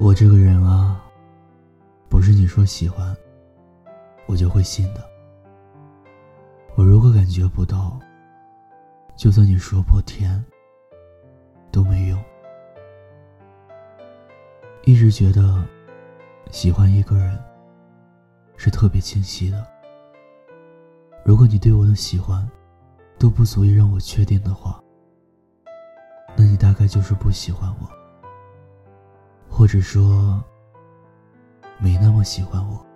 我这个人啊，不是你说喜欢，我就会信的。我如果感觉不到，就算你说破天，都没用。一直觉得，喜欢一个人是特别清晰的。如果你对我的喜欢都不足以让我确定的话，那你大概就是不喜欢我。或者说，没那么喜欢我，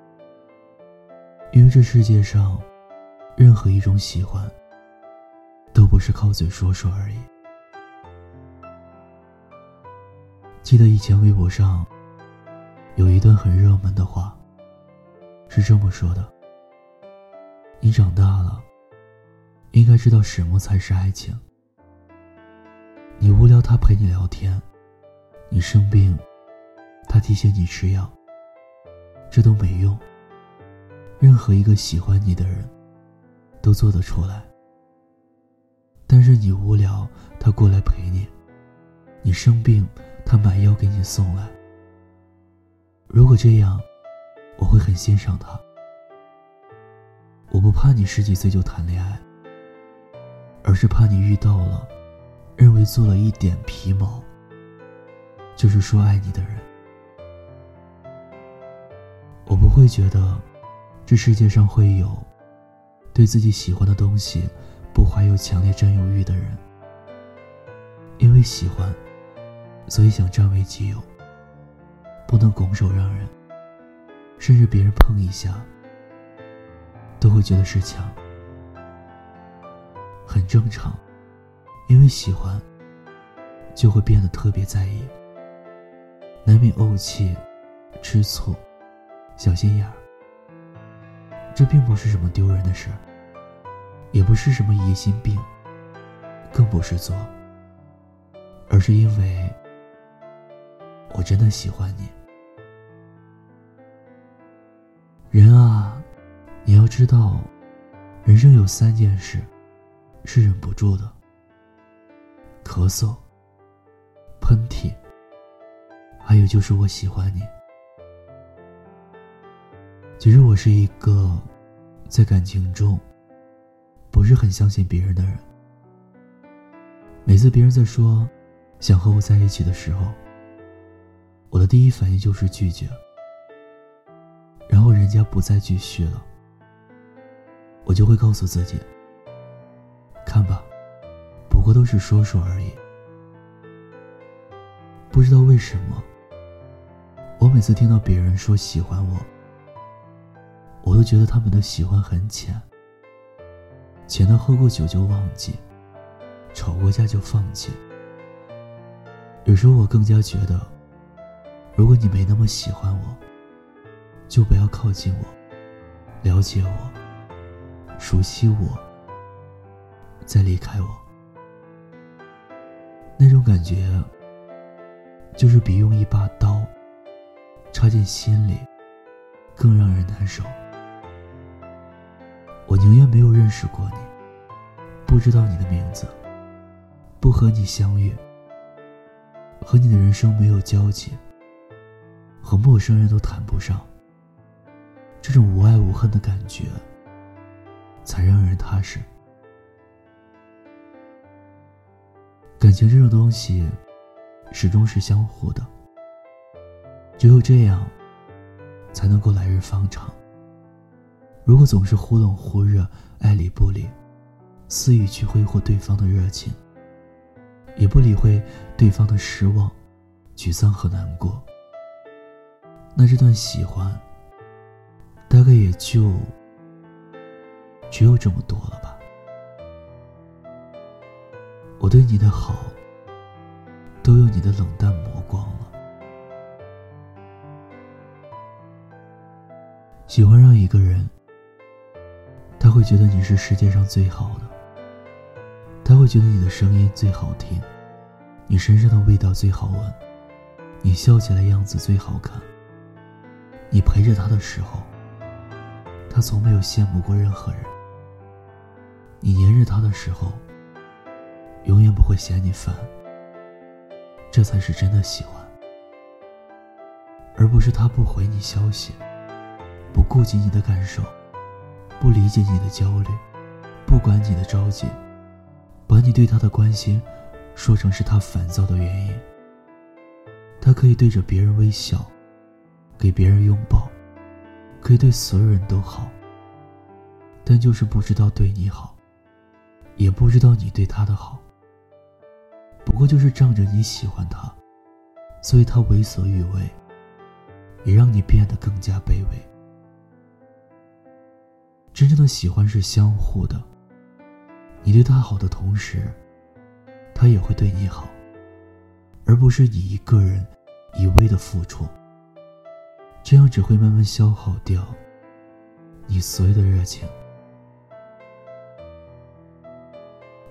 因为这世界上，任何一种喜欢，都不是靠嘴说说而已。记得以前微博上，有一段很热门的话，是这么说的：“你长大了，应该知道什么才是爱情。你无聊，他陪你聊天；你生病。”他提醒你吃药，这都没用。任何一个喜欢你的人，都做得出来。但是你无聊，他过来陪你；你生病，他买药给你送来。如果这样，我会很欣赏他。我不怕你十几岁就谈恋爱，而是怕你遇到了，认为做了一点皮毛，就是说爱你的人。会觉得，这世界上会有对自己喜欢的东西不怀有强烈占有欲的人。因为喜欢，所以想占为己有，不能拱手让人，甚至别人碰一下，都会觉得是抢，很正常。因为喜欢，就会变得特别在意，难免怄气、吃醋。小心眼儿，这并不是什么丢人的事儿，也不是什么疑心病，更不是作，而是因为我真的喜欢你。人啊，你要知道，人生有三件事是忍不住的：咳嗽、喷嚏，还有就是我喜欢你。其实我是一个，在感情中不是很相信别人的人。每次别人在说想和我在一起的时候，我的第一反应就是拒绝。然后人家不再继续了，我就会告诉自己：看吧，不过都是说说而已。不知道为什么，我每次听到别人说喜欢我。我都觉得他们的喜欢很浅，浅到喝过酒就忘记，吵过架就放弃。有时候我更加觉得，如果你没那么喜欢我，就不要靠近我，了解我，熟悉我，再离开我。那种感觉，就是比用一把刀插进心里更让人难受。宁愿没有认识过你，不知道你的名字，不和你相遇，和你的人生没有交集，和陌生人都谈不上。这种无爱无恨的感觉，才让人踏实。感情这种东西，始终是相互的，只有这样，才能够来日方长。如果总是忽冷忽热、爱理不理，肆意去挥霍对方的热情，也不理会对方的失望、沮丧和难过，那这段喜欢大概也就只有这么多了吧。我对你的好，都用你的冷淡磨光了。喜欢上一个人。他会觉得你是世界上最好的，他会觉得你的声音最好听，你身上的味道最好闻，你笑起来样子最好看。你陪着他的时候，他从没有羡慕过任何人。你黏着他的时候，永远不会嫌你烦。这才是真的喜欢。而不是他不回你消息，不顾及你的感受，不理解你的焦虑，不管你的着急，把你对他的关心说成是他烦躁的原因。他可以对着别人微笑，给别人拥抱，可以对所有人都好，但就是不知道对你好，也不知道你对他的好。不过就是仗着你喜欢他，所以他为所欲为，也让你变得更加卑微。真正的喜欢是相互的，你对他好的同时，他也会对你好。而不是你一个人一味的付出，这样只会慢慢消耗掉你所有的热情。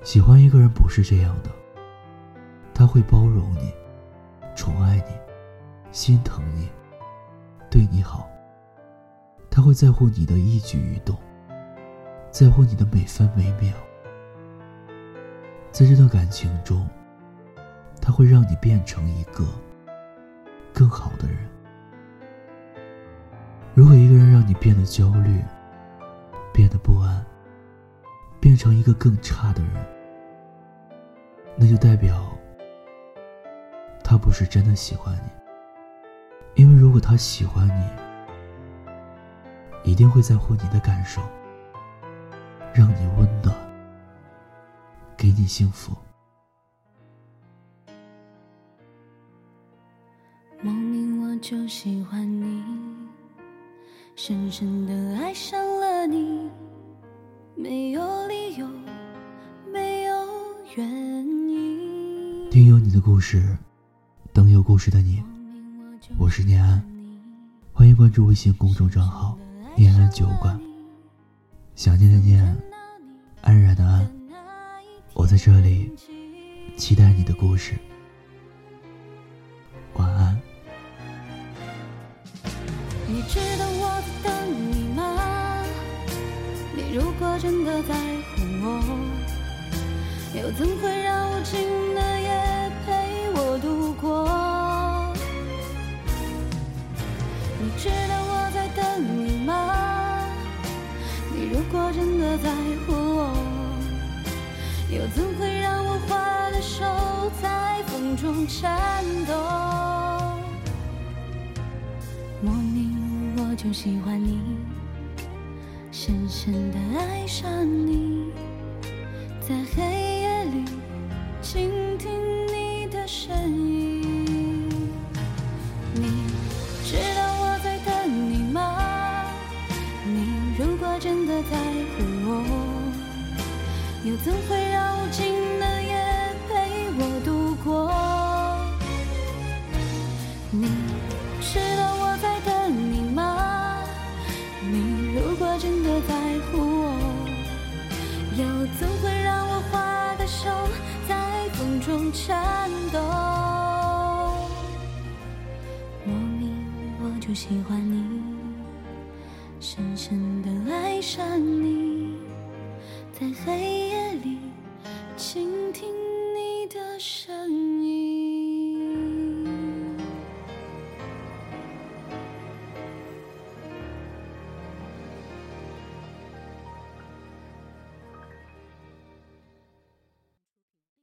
喜欢一个人不是这样的，他会包容你，宠爱你，心疼你，对你好。他会在乎你的一举一动，在乎你的每分每秒。在这段感情中。他会让你变成一个更好的人。如果一个人让你变得焦虑、变得不安、变成一个更差的人，那就代表他不是真的喜欢你。因为如果他喜欢你，一定会在乎你的感受，让你温暖，给你幸福。莫名我就喜欢你，深深的爱上了你，没有理由，没有原因。听有你的故事，等有故事的你。我是念安，欢迎关注微信公众账号“念安酒馆”。想念的念，安然的安，我在这里，期待你的故事。晚安。你知道我在等你吗？你如果真的在乎我，又怎会让无尽的夜陪我度过？你知道我在等？你如果真的在乎我，又怎会让我花的手在风中颤抖？莫名。我就喜欢你，深深的爱上你，在黑夜里在乎我，又怎会让无尽的夜陪我度过？你知道我在等你吗？你如果。真的在乎我，又怎会让我花的手在风中颤抖？莫名我就喜欢你，深的爱上你，在黑夜。